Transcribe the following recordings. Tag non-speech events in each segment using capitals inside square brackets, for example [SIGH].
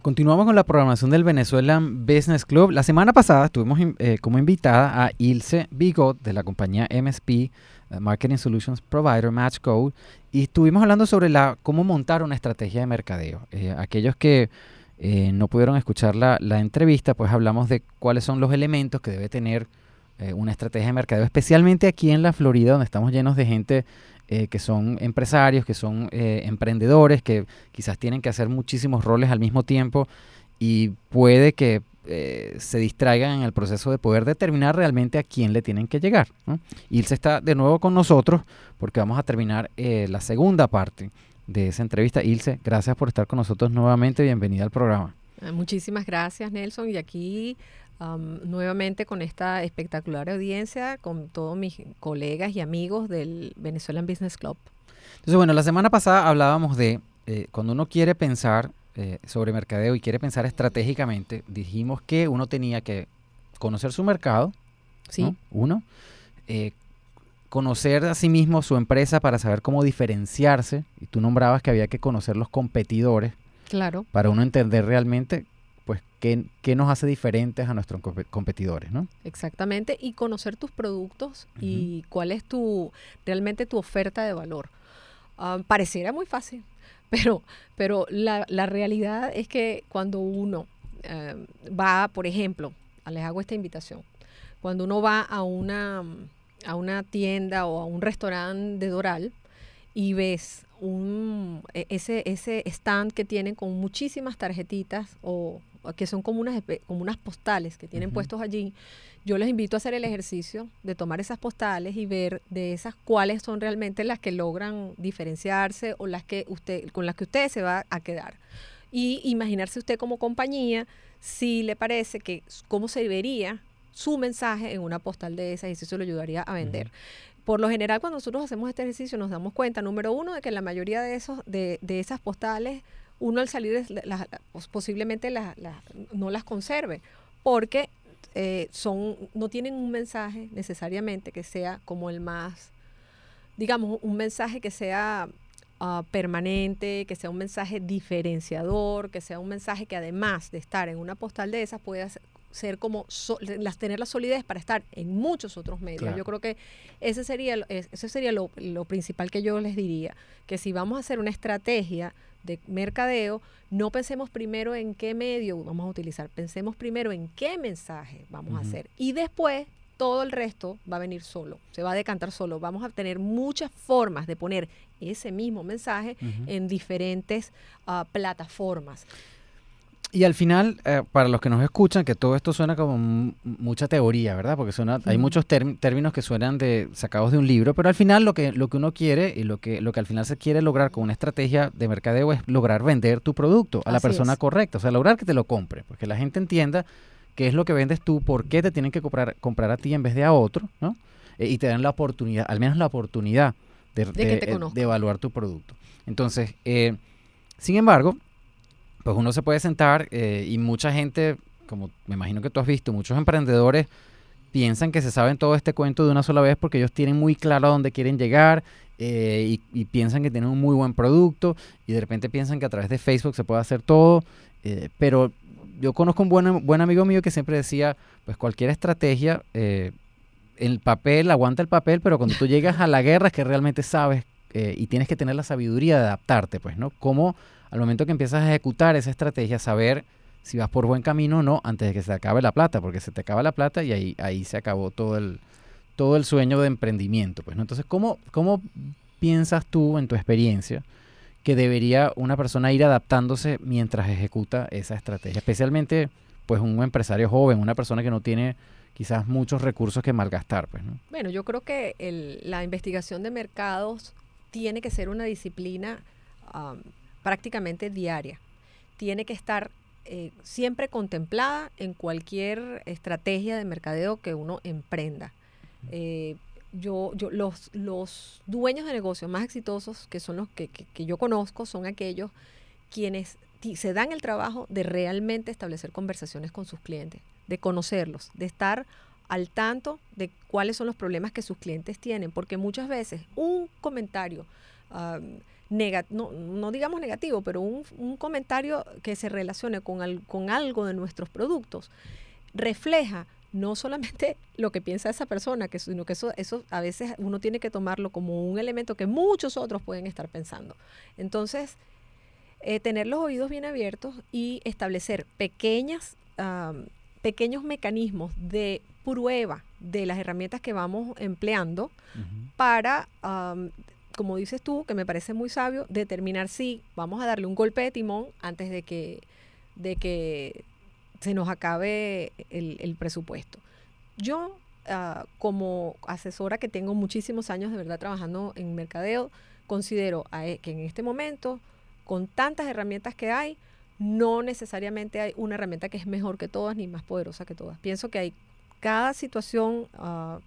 Continuamos con la programación del Venezuelan Business Club. La semana pasada estuvimos eh, como invitada a Ilse Bigot de la compañía MSP, eh, Marketing Solutions Provider Match Code, y estuvimos hablando sobre la, cómo montar una estrategia de mercadeo. Eh, aquellos que no pudieron escuchar la, la, entrevista, pues hablamos de cuáles son los elementos que debe tener una estrategia de mercadeo, especialmente aquí en la Florida, donde estamos llenos de gente eh, que son empresarios, que son eh, emprendedores, que quizás tienen que hacer muchísimos roles al mismo tiempo y puede que eh, se distraigan en el proceso de poder determinar realmente a quién le tienen que llegar. Ilse está de nuevo con nosotros porque vamos a terminar la segunda parte de esa entrevista. Ilse, gracias por estar con nosotros nuevamente. Bienvenida al programa. Muchísimas gracias, Nelson. Y aquí nuevamente con esta espectacular audiencia, con todos mis colegas y amigos del Venezuelan Business Club. Entonces, bueno, la semana pasada hablábamos de eh, cuando uno quiere pensar eh, sobre mercadeo y quiere pensar estratégicamente, dijimos que uno tenía que conocer su mercado, sí. uno, eh, conocer a sí mismo su empresa para saber cómo diferenciarse, y tú nombrabas que había que conocer los competidores, claro. para uno entender realmente pues qué, nos hace diferentes a nuestros competidores, ¿no? Exactamente, y conocer tus productos y cuál es tu realmente tu oferta de valor. Ah, pareciera muy fácil, [LAUGHS] pero, pero la, realidad es que cuando uno eh, va, por ejemplo, les hago esta invitación, cuando uno va a una, a una tienda o a un restaurante de Doral y ves un, e, ese, ese stand que tienen con muchísimas tarjetitas o que son como unas, como unas postales que tienen puestos allí, yo les invito a hacer el ejercicio de tomar esas postales y ver de esas cuáles son realmente las que logran diferenciarse o las que usted, con las que usted se va a quedar. Y imaginarse usted como compañía si le parece que cómo se vería su mensaje en una postal de esas y si eso lo ayudaría a vender. Por lo general, cuando nosotros hacemos este ejercicio, nos damos cuenta, número uno, de que la mayoría de, esos, de, de esas postales uno al salir pues, posiblemente no las conserve, porque eh, son, no tienen un mensaje necesariamente que sea como el más, digamos, un mensaje que sea ah, permanente, que sea un mensaje diferenciador, que sea un mensaje que además de estar en una postal de esas pueda ser como las tener la solidez para estar en muchos otros medios. Yo creo que ese sería ese sería lo, lo principal que yo les diría, que si vamos a hacer una estrategia de mercadeo, no pensemos primero en qué medio vamos a utilizar, pensemos primero en qué mensaje vamos a hacer y después todo el resto va a venir solo, se va a decantar solo. Vamos a tener muchas formas de poner ese mismo mensaje en diferentes ah, plataformas. Y al final, eh, para los que nos escuchan, que todo esto suena como mucha teoría, ¿verdad? Porque suena, hay muchos términos que suenan de sacados de un libro, pero al final lo que, lo que uno quiere y lo que, lo que al final se quiere lograr con una estrategia de mercadeo es lograr vender tu producto a la persona correcta, o sea, lograr que te lo compre, porque la gente entienda qué es lo que vendes tú, por qué te tienen que comprar, comprar a ti en vez de a otro, ¿no? Eh, y te dan la oportunidad, al menos la oportunidad de, eh, evaluar tu producto. Entonces, sin embargo, pues uno se puede sentar eh, y mucha gente, como me imagino que tú has visto, muchos emprendedores piensan que se saben todo este cuento de una sola vez porque ellos tienen muy claro a dónde quieren llegar eh, y, piensan que tienen un muy buen producto y de repente piensan que a través de Facebook se puede hacer todo, eh, pero yo conozco un buen, buen amigo mío que siempre decía, pues cualquier estrategia, el papel aguanta el papel, pero cuando tú llegas a la guerra es que realmente sabes y tienes que tener la sabiduría de adaptarte, pues, ¿no? Cómo al momento que empiezas a ejecutar esa estrategia, saber si vas por buen camino o no antes de que se acabe la plata, porque se te acaba la plata y ahí, ahí se acabó todo el, todo el sueño de emprendimiento. Pues, ¿no? Entonces, ¿cómo, ¿cómo piensas tú en tu experiencia que debería una persona ir adaptándose mientras ejecuta esa estrategia? Especialmente, pues, un empresario joven, una persona que no tiene quizás muchos recursos que malgastar. Pues, ¿no? Bueno, yo creo que la investigación de mercados tiene que ser una disciplina prácticamente diaria. Tiene que estar eh, siempre contemplada en cualquier estrategia de mercadeo que uno emprenda. Eh, yo, yo, los, los dueños de negocios más exitosos, que son los que, yo conozco, son aquellos quienes se dan el trabajo de realmente establecer conversaciones con sus clientes, de conocerlos, de estar al tanto de cuáles son los problemas que sus clientes tienen, porque muchas veces un comentario no, no, digamos negativo, pero un, un, comentario que se relacione con, con algo de nuestros productos, refleja no solamente [LAUGHS] lo que piensa esa persona, que, sino que eso, eso a veces uno tiene que tomarlo como un elemento que muchos otros pueden estar pensando. Entonces, eh, tener los oídos bien abiertos y establecer pequeñas, pequeños mecanismos de prueba de las herramientas que vamos empleando para, como dices tú, que me parece muy sabio, determinar si vamos a darle un golpe de timón antes de que, de que se nos acabe el, presupuesto. Yo, ah, como asesora que tengo muchísimos años de verdad trabajando en mercadeo, considero e, que en este momento, con tantas herramientas que hay, no necesariamente hay una herramienta que es mejor que todas ni más poderosa que todas. Pienso que hay cada situación, ah,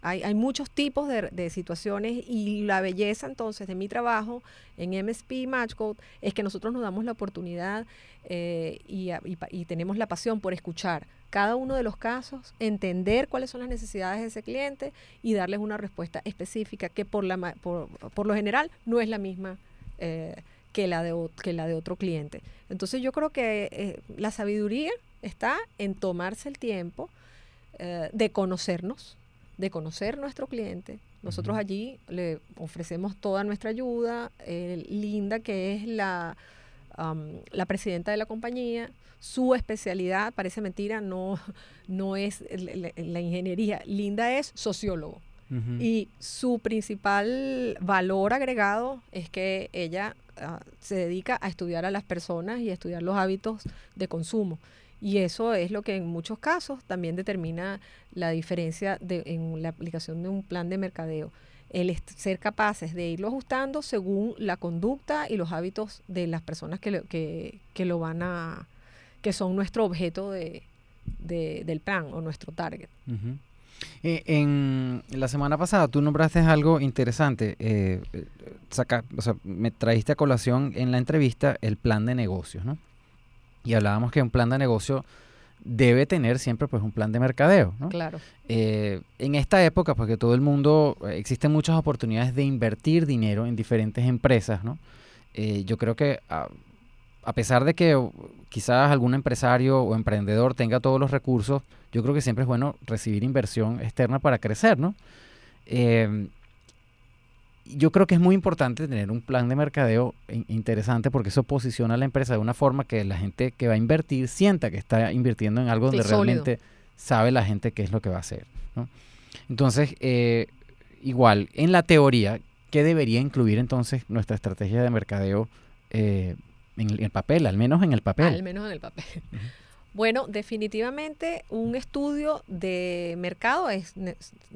hay, muchos tipos de, situaciones y la belleza entonces de mi trabajo en MSP Matchcode es que nosotros nos damos la oportunidad eh, y, tenemos la pasión por escuchar cada uno de los casos, entender cuáles son las necesidades de ese cliente y darles una respuesta específica que por, lo general no es la misma. Eh, que la, de, que la de otro cliente. Entonces yo creo que eh, la sabiduría está en tomarse el tiempo de conocernos, de conocer nuestro cliente. Nosotros allí le ofrecemos toda nuestra ayuda. Linda, que es la la presidenta de la compañía, su especialidad, parece mentira, no, no es la, ingeniería, Linda es sociólogo. Y su principal valor agregado es que ella ah, se dedica a estudiar a las personas y a estudiar los hábitos de consumo. Y eso es lo que en muchos casos también determina la diferencia de, en la aplicación de un plan de mercadeo el ser capaces de irlo ajustando según la conducta y los hábitos de las personas que, lo, que, lo van a, que son nuestro objeto de, del plan o nuestro target. Eh, en la semana pasada tú nombraste algo interesante, eh, saca, o sea, me trajiste a colación en la entrevista el plan de negocios, ¿no? Y hablábamos que un plan de negocio debe tener siempre pues un plan de mercadeo. ¿no? Claro. Eh, en esta época, porque todo el mundo, eh, existen muchas oportunidades de invertir dinero en diferentes empresas, ¿no? Eh, yo creo que a, pesar de que quizás algún empresario o emprendedor tenga todos los recursos, yo creo que siempre es bueno recibir inversión externa para crecer, ¿no? Yo creo que es muy importante tener un plan de mercadeo interesante porque eso posiciona a la empresa de una forma que la gente que va a invertir sienta que está invirtiendo en algo donde realmente sabe la gente qué es lo que va a hacer. Entonces, eh, igual, en la teoría, ¿qué debería incluir entonces nuestra estrategia de mercadeo eh, en el papel, al menos en el papel? Al menos en el papel. Bueno, definitivamente un estudio de mercado es,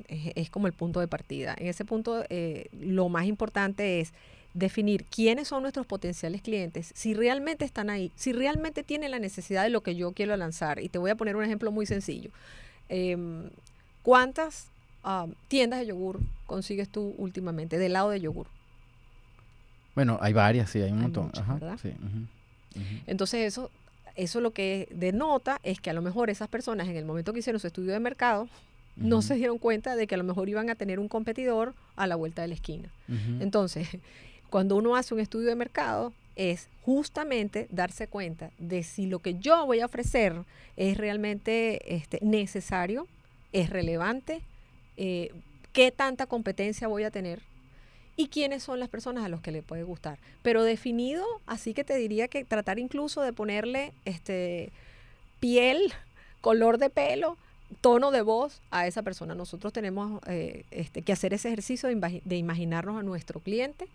es, como el punto de partida. En ese punto eh, lo más importante es definir quiénes son nuestros potenciales clientes, si realmente están ahí, si realmente tienen la necesidad de lo que yo quiero lanzar. Y te voy a poner un ejemplo muy sencillo. Em, ¿Cuántas ah, tiendas de yogur consigues tú últimamente, de lado de yogur? Bueno, hay varias, sí, hay un montón. Entonces eso eso lo que denota es que a lo mejor esas personas en el momento que hicieron su estudio de mercado no se dieron cuenta de que a lo mejor iban a tener un competidor a la vuelta de la esquina. Entonces, [LAUGHS] cuando uno hace un estudio de mercado, es justamente darse cuenta de si lo que yo voy a ofrecer es realmente este, necesario, es relevante, eh, qué tanta competencia voy a tener y quiénes son las personas a los que le puede gustar. Pero definido, así que te diría que tratar incluso de ponerle este piel, color de pelo, tono de voz a esa persona. Nosotros tenemos eh, este, que hacer ese ejercicio de, imaginarnos a nuestro cliente,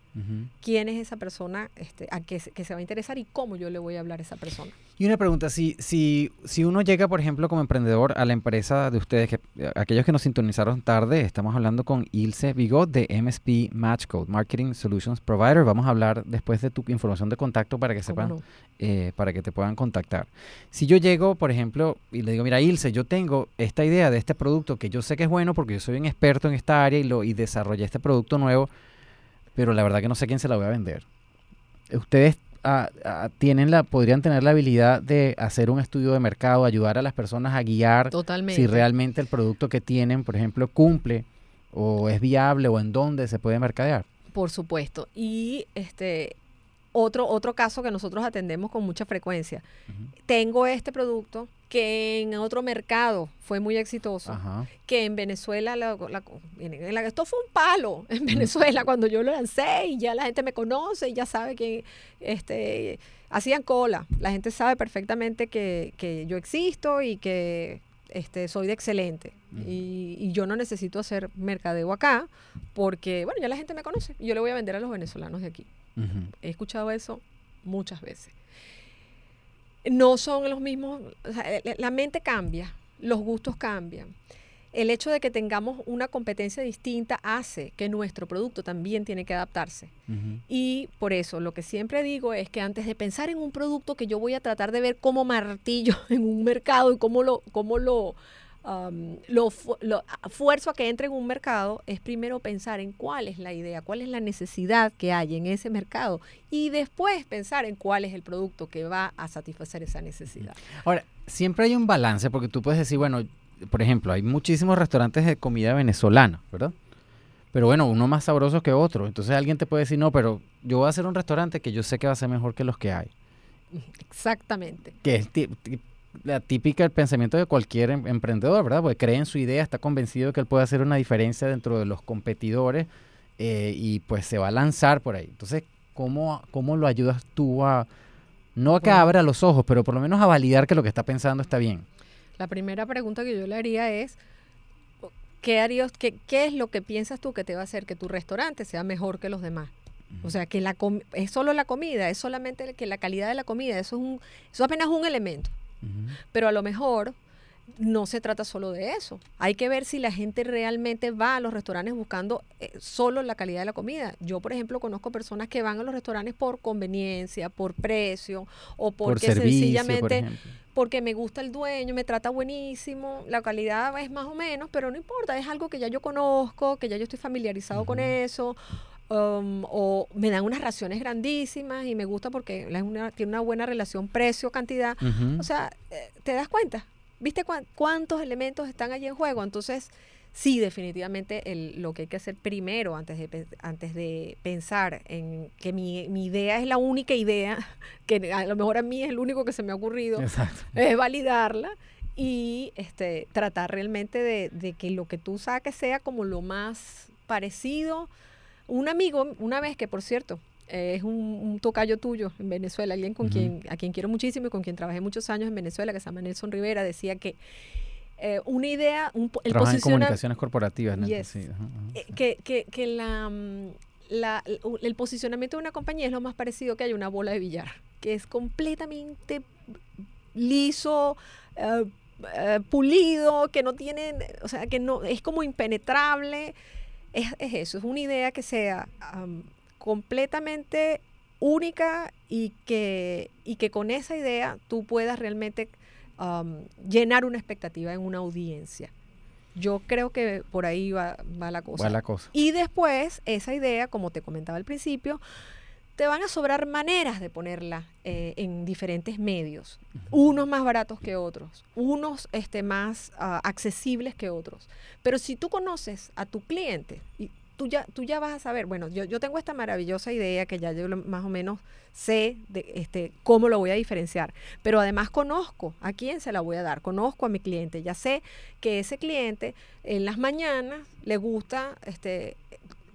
quién es esa persona este, a que, que, se va a interesar y cómo yo le voy a hablar a esa persona. Y una pregunta, si, si, si uno llega, por ejemplo, como emprendedor a la empresa de ustedes, que aquellos que nos sintonizaron tarde, estamos hablando con Ilse Bigot de MSP Matchcode, Marketing Solutions Provider. Vamos a hablar después de tu información de contacto para que sepan, eh, para que te puedan contactar. Si yo llego, por ejemplo, y le digo, mira, Ilse, yo tengo esta idea de este producto que yo sé que es bueno porque yo soy un experto en esta área y, lo, y desarrollé este producto nuevo, pero la verdad que no sé quién se la voy a vender. Ustedes tienen la, podrían tener la habilidad de hacer un estudio de mercado, ayudar a las personas a guiar si realmente el producto que tienen, por ejemplo, cumple o es viable o en dónde se puede mercadear. Por supuesto. Y este otro, otro caso que nosotros atendemos con mucha frecuencia. Tengo este producto que en otro mercado fue muy exitoso, que en Venezuela, esto fue un palo [LAUGHS] en Venezuela cuando yo lo lancé y ya la gente me conoce y ya sabe que este, hacían cola. La gente sabe perfectamente que, que yo existo y que este, soy de excelente. y, y, yo no necesito hacer mercadeo acá porque, bueno, ya la gente me conoce y yo le voy a vender a los venezolanos de aquí. He escuchado eso muchas veces. No son los mismos, la mente cambia, los gustos cambian. El hecho de que tengamos una competencia distinta hace que nuestro producto también tiene que adaptarse. Y por eso lo que siempre digo es que antes de pensar en un producto que yo voy a tratar de ver como martillo [LAUGHS] en un mercado y cómo lo, cómo lo lo, lo, fuerzo a que entre en un mercado es primero pensar en cuál es la idea, cuál es la necesidad que hay en ese mercado y después pensar en cuál es el producto que va a satisfacer esa necesidad. Ahora, siempre hay un balance porque tú puedes decir, bueno, por ejemplo, hay muchísimos restaurantes de comida venezolana, ¿verdad? Pero bueno, uno más sabroso que otro. Entonces alguien te puede decir, no, pero yo voy a hacer un restaurante que yo sé que va a ser mejor que los que hay. Exactamente. Que es la típica el pensamiento de cualquier em, emprendedor, ¿verdad? Porque cree en su idea, está convencido que él puede hacer una diferencia dentro de los competidores eh, y pues se va a lanzar por ahí. Entonces, ¿cómo, cómo lo ayudas tú a, no a que abra los ojos, pero por lo menos a validar que lo que está pensando está bien? La primera pregunta que yo le haría es, ¿qué, harías, qué, qué es lo que piensas tú que te va a hacer que tu restaurante sea mejor que los demás? O sea, que la es solo la comida, es solamente que la calidad de la comida, eso es, un, eso es apenas un elemento. Pero a lo mejor no se trata solo de eso. Hay que ver si la gente realmente va a los restaurantes buscando eh, solo la calidad de la comida. Yo, por ejemplo, conozco personas que van a los restaurantes por conveniencia, por precio o porque sencillamente porque me gusta el dueño, me trata buenísimo, la calidad es más o menos, pero no importa, es algo que ya yo conozco, que ya yo estoy familiarizado con eso. Um, o me dan unas raciones grandísimas y me gusta porque tiene una buena relación precio-cantidad. O sea, eh, te das cuenta, ¿viste cuántos elementos están allí en juego? Entonces, sí, definitivamente el, lo que hay que hacer primero antes de, antes de pensar en que mi, idea es la única idea, [LAUGHS] que a lo mejor a mí es el único que se me ha ocurrido, es validarla y este, tratar realmente de, de que lo que tú saques sea como lo más parecido un amigo, una vez que por cierto, es un, tocayo tuyo en Venezuela, alguien con quien, a quien quiero muchísimo y con quien trabajé muchos años en Venezuela, que se llama Nelson Rivera, decía que eh, una idea, un, el en comunicaciones corporativas, eh, que, que, que la, mm, la, el posicionamiento de una compañía es lo más parecido que hay una bola de billar, que es completamente liso, eh, pulido, que no tiene, o sea, que no, es como impenetrable es, eso, es una idea que sea completamente única y que, y que con esa idea tú puedas realmente llenar una expectativa en una audiencia. Yo creo que por ahí va, la cosa. Va la cosa. Y después, esa idea, como te comentaba al principio, te van a sobrar maneras de ponerla eh, en diferentes medios, unos más baratos que otros, unos este, más ah, accesibles que otros. Pero si tú conoces a tu cliente, y tú ya, tú ya vas a saber, bueno, yo, yo tengo esta maravillosa idea que ya yo más o menos sé de, este, cómo lo voy a diferenciar, pero además conozco a quién se la voy a dar, conozco a mi cliente, ya sé que ese cliente en las mañanas le gusta este,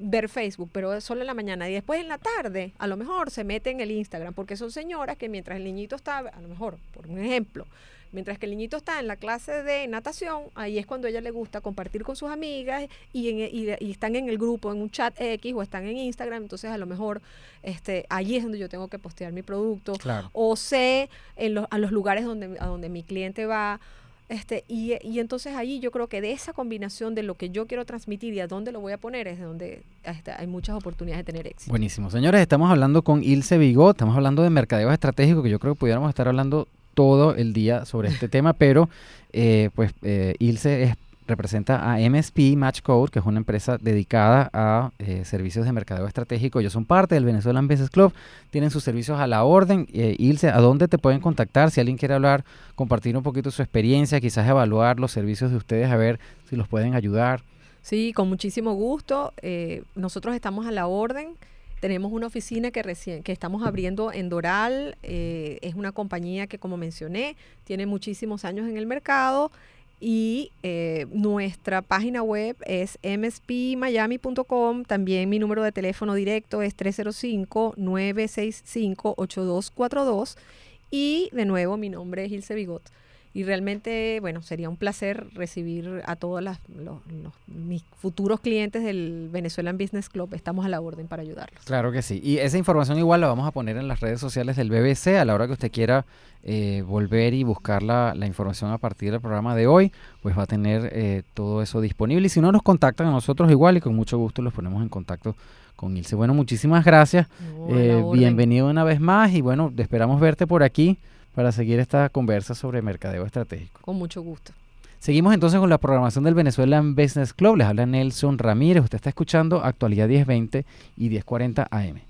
ver Facebook, pero solo en la mañana. Y después en la tarde, a lo mejor se mete en el Instagram, porque son señoras que mientras el niñito está, a lo mejor, por un ejemplo, mientras que el niñito está en la clase de natación, ahí es cuando a ella le gusta compartir con sus amigas y, y, están en el grupo, en un chat X o están en Instagram, entonces a lo mejor este, ahí es donde yo tengo que postear mi producto. O sé en a los lugares donde, a donde mi cliente va este, y, y, entonces ahí yo creo que de esa combinación de lo que yo quiero transmitir y a dónde lo voy a poner es donde este, hay muchas oportunidades de tener éxito. Buenísimo. Señores, estamos hablando con Ilse Vigo, estamos hablando de mercadeo estratégico, que yo creo que pudiéramos estar hablando todo el día sobre este [LAUGHS] tema, pero eh, pues eh, Ilse es representa a MSP Match Code, que es una empresa dedicada a eh, servicios de mercadeo estratégico. Ellos son parte del Venezuelan Business Club, tienen sus servicios a la orden. Eh, Ilse, ¿a dónde te pueden contactar? Si alguien quiere hablar, compartir un poquito su experiencia, quizás evaluar los servicios de ustedes, a ver si los pueden ayudar. Sí, con muchísimo gusto. Eh, nosotros estamos a la orden. Tenemos una oficina que recién que estamos abriendo en Doral. Eh, es una compañía que, como mencioné, tiene muchísimos años en el mercado y eh, nuestra página web es mspmiami.com. También mi número de teléfono directo es 305-965-8242. Y de nuevo, mi nombre es Ilse Bigot. Y realmente, bueno, sería un placer recibir a todos los, mis futuros clientes del Venezuelan Business Club. Estamos a la orden para ayudarlos. Claro que sí. Y esa información igual la vamos a poner en las redes sociales del BBC a la hora que usted quiera eh, volver y buscar la, información a partir del programa de hoy, pues va a tener eh, todo eso disponible. Y si no, nos contactan a nosotros igual y con mucho gusto los ponemos en contacto con Ilse. Bueno, muchísimas gracias. Eh, bienvenido una vez más y bueno, esperamos verte por aquí para seguir esta conversa sobre mercadeo estratégico. Con mucho gusto. Seguimos entonces con la programación del Venezuelan Business Club. Les habla Nelson Ramírez. Usted está escuchando Actualidad 1020 y 1040 AM.